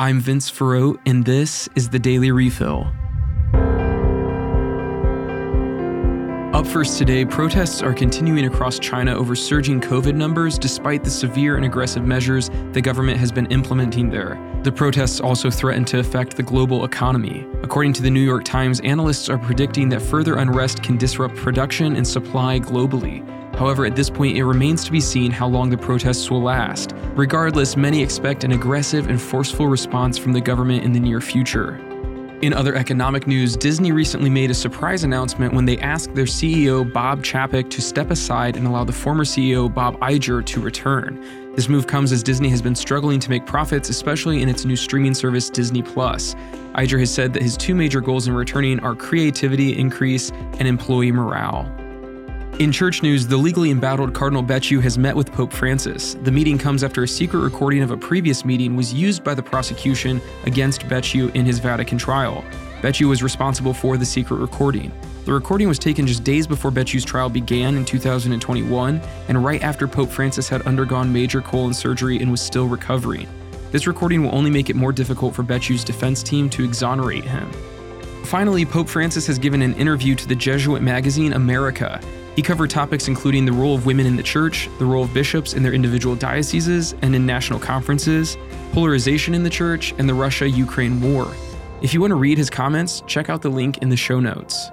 I'm Vince Farrow, and this is the Daily Refill. Up first today, protests are continuing across China over surging COVID numbers despite the severe and aggressive measures the government has been implementing there. The protests also threaten to affect the global economy. According to the New York Times, analysts are predicting that further unrest can disrupt production and supply globally. However, at this point, it remains to be seen how long the protests will last. Regardless, many expect an aggressive and forceful response from the government in the near future. In other economic news, Disney recently made a surprise announcement when they asked their CEO Bob Chapek to step aside and allow the former CEO Bob Iger to return. This move comes as Disney has been struggling to make profits, especially in its new streaming service Disney Plus. Iger has said that his two major goals in returning are creativity increase and employee morale. In church news, the legally embattled Cardinal Becciu has met with Pope Francis. The meeting comes after a secret recording of a previous meeting was used by the prosecution against Becciu in his Vatican trial. Becciu was responsible for the secret recording. The recording was taken just days before Becciu's trial began in 2021 and right after Pope Francis had undergone major colon surgery and was still recovering. This recording will only make it more difficult for Becciu's defense team to exonerate him. Finally, Pope Francis has given an interview to the Jesuit magazine America. He covered topics including the role of women in the church, the role of bishops in their individual dioceses and in national conferences, polarization in the church, and the Russia Ukraine war. If you want to read his comments, check out the link in the show notes.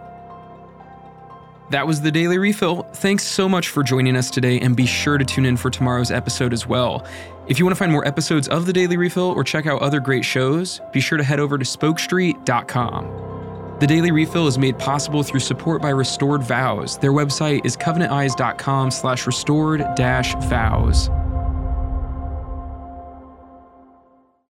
That was the Daily Refill. Thanks so much for joining us today, and be sure to tune in for tomorrow's episode as well. If you want to find more episodes of the Daily Refill or check out other great shows, be sure to head over to spokestreet.com. The Daily Refill is made possible through support by Restored Vows. Their website is covenanteyes.com slash restored dash vows.